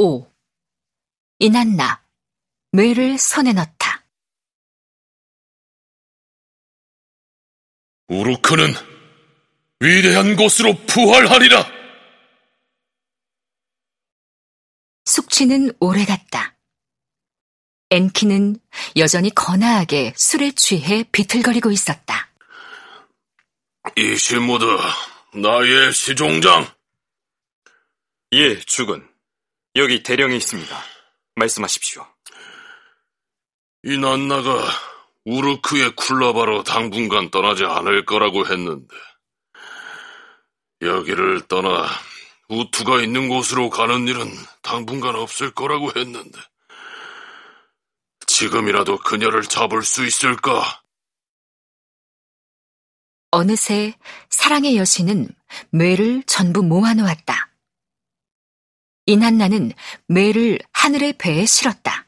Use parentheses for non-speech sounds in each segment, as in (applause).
5. 이난나, 뇌를 손에 넣다. 우루크는 위대한 곳으로 부활하리라! 숙취는 오래갔다. 엔키는 여전히 거나하게 술에 취해 비틀거리고 있었다. 이시무드, 나의 시종장. 예, 죽은. 여기 대령이 있습니다. 말씀하십시오. 이 난나가 우르크의 쿨라바로 당분간 떠나지 않을 거라고 했는데 여기를 떠나 우투가 있는 곳으로 가는 일은 당분간 없을 거라고 했는데 지금이라도 그녀를 잡을 수 있을까? 어느새 사랑의 여신은 뇌를 전부 모아놓았다. 이난나는 뇌를 하늘의 배에 실었다.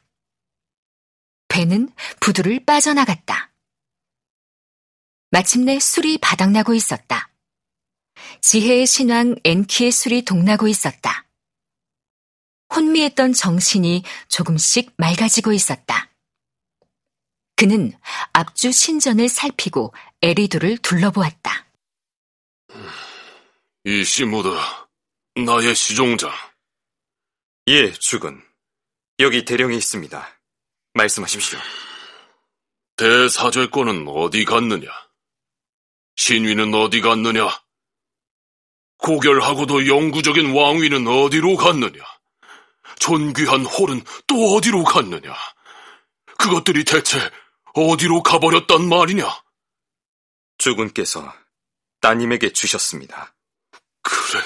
배는 부두를 빠져나갔다. 마침내 술이 바닥나고 있었다. 지혜의 신왕 엔키의 술이 동나고 있었다. 혼미했던 정신이 조금씩 맑아지고 있었다. 그는 앞주 신전을 살피고 에리도를 둘러보았다. 이시무드, 나의 시종장. 예, 죽은. 여기 대령이 있습니다. 말씀하십시오. 대사죄권은 어디 갔느냐? 신위는 어디 갔느냐? 고결하고도 영구적인 왕위는 어디로 갔느냐? 존귀한 홀은 또 어디로 갔느냐? 그것들이 대체 어디로 가버렸단 말이냐? 주군께서 따님에게 주셨습니다. 그래.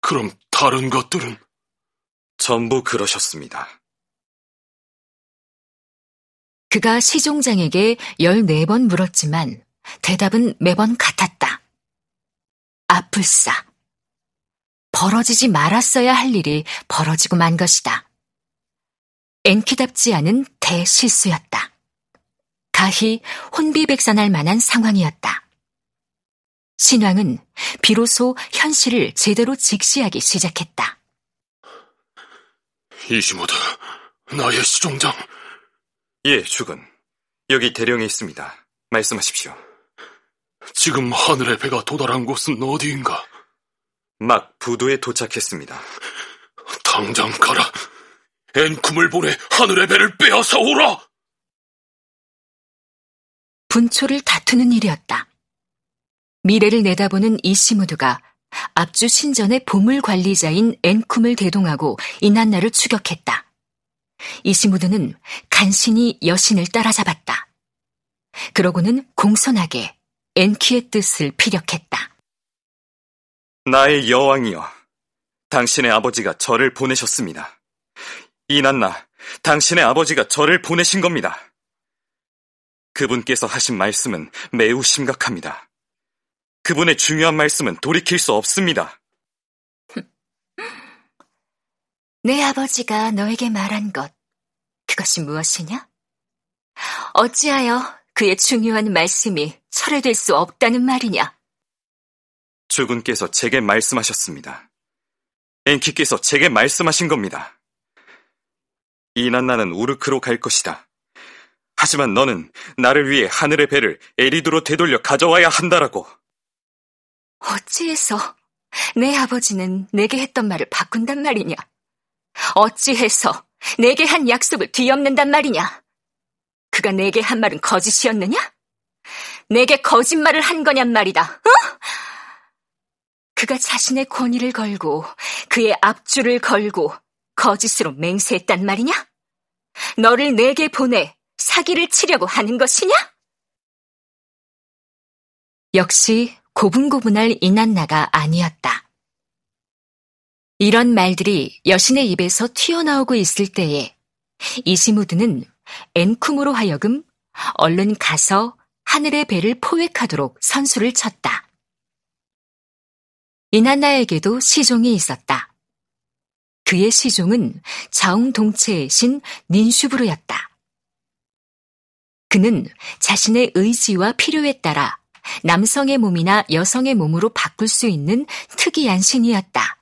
그럼 다른 것들은? 전부 그러셨습니다. 그가 시종장에게 14번 물었지만 대답은 매번 같았다. 아플싸. 벌어지지 말았어야 할 일이 벌어지고 만 것이다. 엔키답지 않은 대실수였다. 가히 혼비백산할 만한 상황이었다. 신왕은 비로소 현실을 제대로 직시하기 시작했다. 이시모드, 나의 시종장. 예, 죽은. 여기 대령에 있습니다. 말씀하십시오. 지금 하늘의 배가 도달한 곳은 어디인가? 막 부두에 도착했습니다. 당장 가라. 엔쿰을 보내 하늘의 배를 빼앗아 오라! 분초를 다투는 일이었다. 미래를 내다보는 이시무드가 앞주 신전의 보물 관리자인 엔쿰을 대동하고 이난나를 추격했다. 이시무드는 간신히 여신을 따라잡았다. 그러고는 공손하게 엔키의 뜻을 피력했다. 나의 여왕이여, 당신의 아버지가 저를 보내셨습니다. 이난나, 당신의 아버지가 저를 보내신 겁니다. 그분께서 하신 말씀은 매우 심각합니다. 그분의 중요한 말씀은 돌이킬 수 없습니다. (laughs) 내 아버지가 너에게 말한 것, 그것이 무엇이냐? 어찌하여 그의 중요한 말씀이 철회될 수 없다는 말이냐? 주군께서 제게 말씀하셨습니다. 엔키께서 제게 말씀하신 겁니다. 이난나는 우르크로 갈 것이다. 하지만 너는 나를 위해 하늘의 배를 에리드로 되돌려 가져와야 한다라고. 어찌해서 내 아버지는 내게 했던 말을 바꾼단 말이냐? 어찌해서 내게 한 약속을 뒤엎는단 말이냐? 그가 내게 한 말은 거짓이었느냐? 내게 거짓말을 한 거냔 말이다. 어? 그가 자신의 권위를 걸고 그의 앞줄을 걸고 거짓으로 맹세했단 말이냐? 너를 내게 보내 사기를 치려고 하는 것이냐? 역시 고분고분할 이난나가 아니었다. 이런 말들이 여신의 입에서 튀어나오고 있을 때에 이시무드는 엔쿰으로 하여금 얼른 가서 하늘의 배를 포획하도록 선수를 쳤다. 이난나에게도 시종이 있었다. 그의 시종은 자웅동체의 신 닌슈브르였다. 그는 자신의 의지와 필요에 따라 남성의 몸이나 여성의 몸으로 바꿀 수 있는 특이한 신이었다.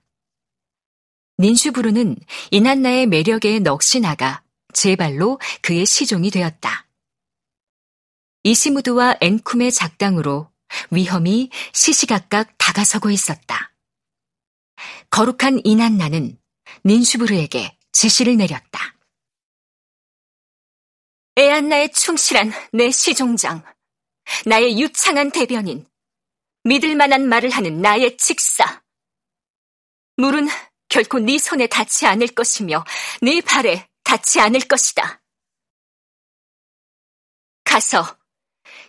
닌슈부르는 이난나의 매력에 넋이 나가 제 발로 그의 시종이 되었다. 이시무드와 엔쿰의 작당으로 위험이 시시각각 다가서고 있었다. 거룩한 이난나는 닌슈부르에게 지시를 내렸다. 에안나의 충실한 내 시종장, 나의 유창한 대변인, 믿을 만한 말을 하는 나의 직사. 물은 결코 네 손에 닿지 않을 것이며 네 발에 닿지 않을 것이다. 가서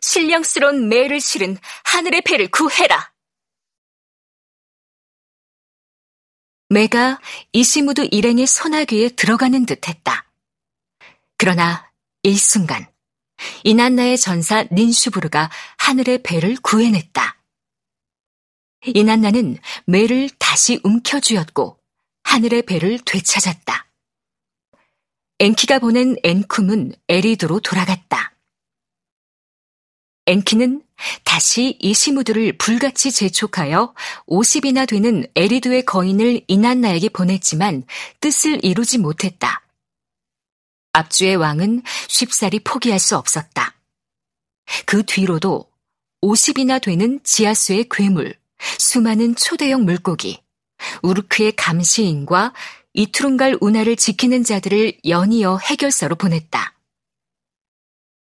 신령스러운 매를 실은 하늘의 배를 구해라. 매가 이시무드 일행의 소나귀에 들어가는 듯했다. 그러나 일순간 이난나의 전사 닌슈부르가 하늘의 배를 구해냈다. 이난나는 매를 다시 움켜쥐었고 하늘의 배를 되찾았다. 엔키가 보낸 엔쿰은 에리드로 돌아갔다. 엔키는 다시 이시무드를 불같이 재촉하여 50이나 되는 에리드의 거인을 이난나에게 보냈지만 뜻을 이루지 못했다. 압주의 왕은 쉽사리 포기할 수 없었다. 그 뒤로도 50이나 되는 지하수의 괴물, 수많은 초대형 물고기, 우르크의 감시인과 이투룬갈 운하를 지키는 자들을 연이어 해결사로 보냈다.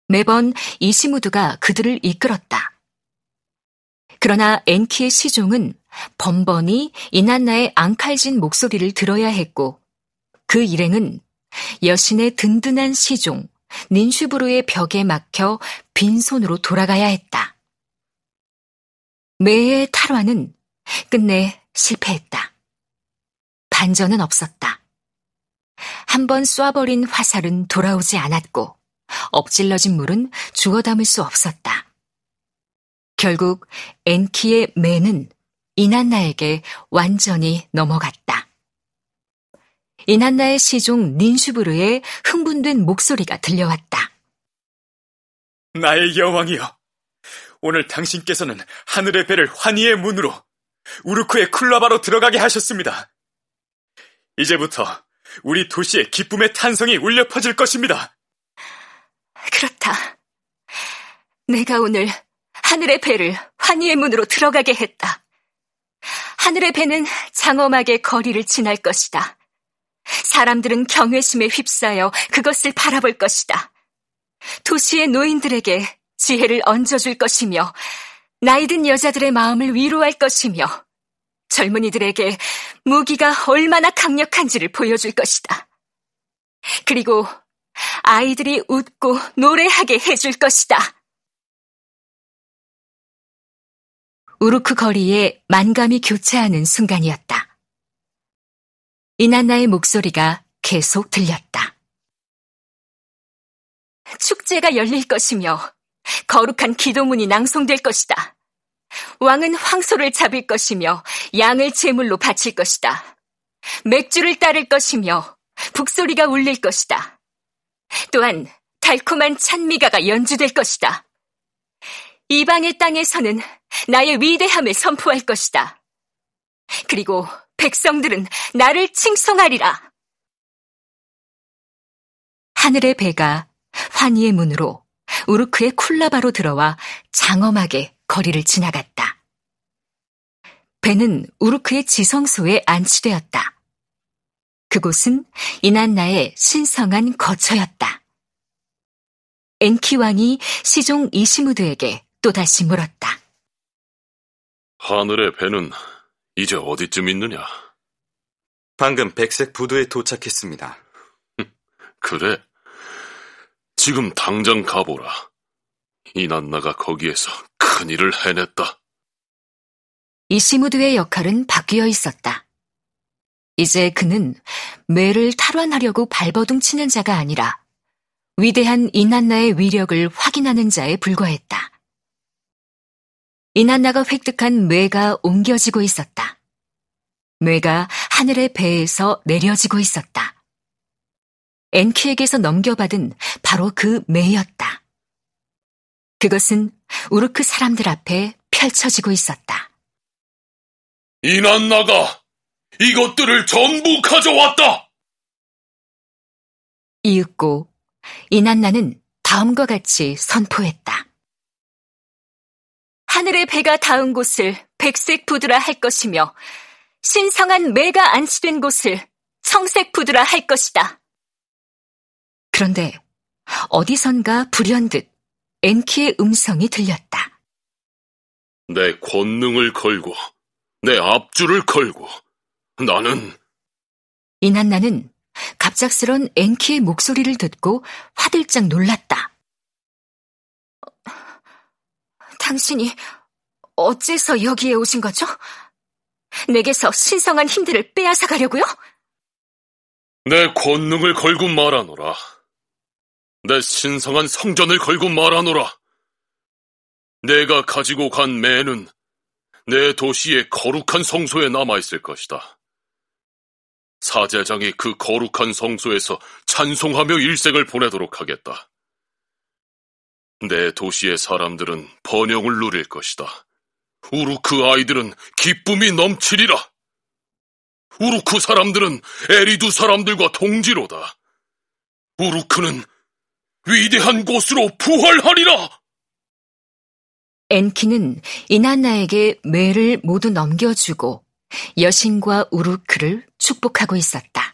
매번 이시무드가 그들을 이끌었다. 그러나 엔키의 시종은 번번이 이난나의 앙칼진 목소리를 들어야 했고 그 일행은 여신의 든든한 시종 닌슈브루의 벽에 막혀 빈손으로 돌아가야 했다. 매의 탈화는 끝내 실패했다. 반전은 없었다. 한 번 쏴버린 화살은 돌아오지 않았고 엎질러진 물은 주워 담을 수 없었다. 결국 엔키의 매는 이난나에게 완전히 넘어갔다. 이난나의 시종 닌슈브르의 흥분된 목소리가 들려왔다. 나의 여왕이여, 오늘 당신께서는 하늘의 배를 환희의 문으로 우르크의 쿨라바로 들어가게 하셨습니다. 이제부터 우리 도시의 기쁨의 탄성이 울려 퍼질 것입니다. 그렇다. 내가 오늘 하늘의 배를 환희의 문으로 들어가게 했다. 하늘의 배는 장엄하게 거리를 지날 것이다. 사람들은 경외심에 휩싸여 그것을 바라볼 것이다. 도시의 노인들에게 지혜를 얹어줄 것이며 나이든 여자들의 마음을 위로할 것이며 젊은이들에게 무기가 얼마나 강력한지를 보여줄 것이다. 그리고 아이들이 웃고 노래하게 해줄 것이다. 우르크 거리에 만감이 교차하는 순간이었다. 이난나의 목소리가 계속 들렸다. 축제가 열릴 것이며 거룩한 기도문이 낭송될 것이다. 왕은 황소를 잡을 것이며 양을 제물로 바칠 것이다. 맥주를 따를 것이며 북소리가 울릴 것이다. 또한 달콤한 찬미가가 연주될 것이다. 이방의 땅에서는 나의 위대함을 선포할 것이다. 그리고 백성들은 나를 칭송하리라. 하늘의 배가 환희의 문으로 우르크의 쿨라바로 들어와 장엄하게 거리를 지나갔다. 배는 우르크의 지성소에 안치되었다. 그곳은 이난나의 신성한 거처였다. 엔키 왕이 시종 이시무드에게 또다시 물었다. 하늘의 배는 이제 어디쯤 있느냐? 방금 백색 부두에 도착했습니다. (laughs) 그래. 지금 당장 가보라. 이난나가 거기에서 큰일을 해냈다. 이시무드의 역할은 바뀌어 있었다. 이제 그는 매를 탈환하려고 발버둥 치는 자가 아니라 위대한 이난나의 위력을 확인하는 자에 불과했다. 이난나가 획득한 뇌가 옮겨지고 있었다. 뇌가 하늘의 배에서 내려지고 있었다. 엔키에게서 넘겨받은 바로 그 매였다. 그것은 우르크 사람들 앞에 펼쳐지고 있었다. 이난나가 이것들을 전부 가져왔다! 이윽고 이난나는 다음과 같이 선포했다. 하늘의 배가 닿은 곳을 백색 부두라 할 것이며 신성한 매가 안치된 곳을 청색 부두라 할 것이다. 그런데 어디선가 불현듯 엔키의 음성이 들렸다. 내 권능을 걸고 내 앞줄을 걸고 나는 이난나는 갑작스런 엔키의 목소리를 듣고 화들짝 놀랐다. 당신이 어째서 여기에 오신 거죠? 내게서 신성한 힘들을 빼앗아 가려고요? 내 권능을 걸고 말하노라. 내 신성한 성전을 걸고 말하노라. 내가 가지고 간 매는 내 도시의 거룩한 성소에 남아있을 것이다. 사제장이 그 거룩한 성소에서 찬송하며 일생을 보내도록 하겠다. 내 도시의 사람들은 번영을 누릴 것이다. 우루크 아이들은 기쁨이 넘치리라. 우루크 사람들은 에리두 사람들과 동지로다. 우루크는 위대한 곳으로 부활하리라! 엔키는 이난나에게 매를 모두 넘겨주고 여신과 우루크를 축복하고 있었다.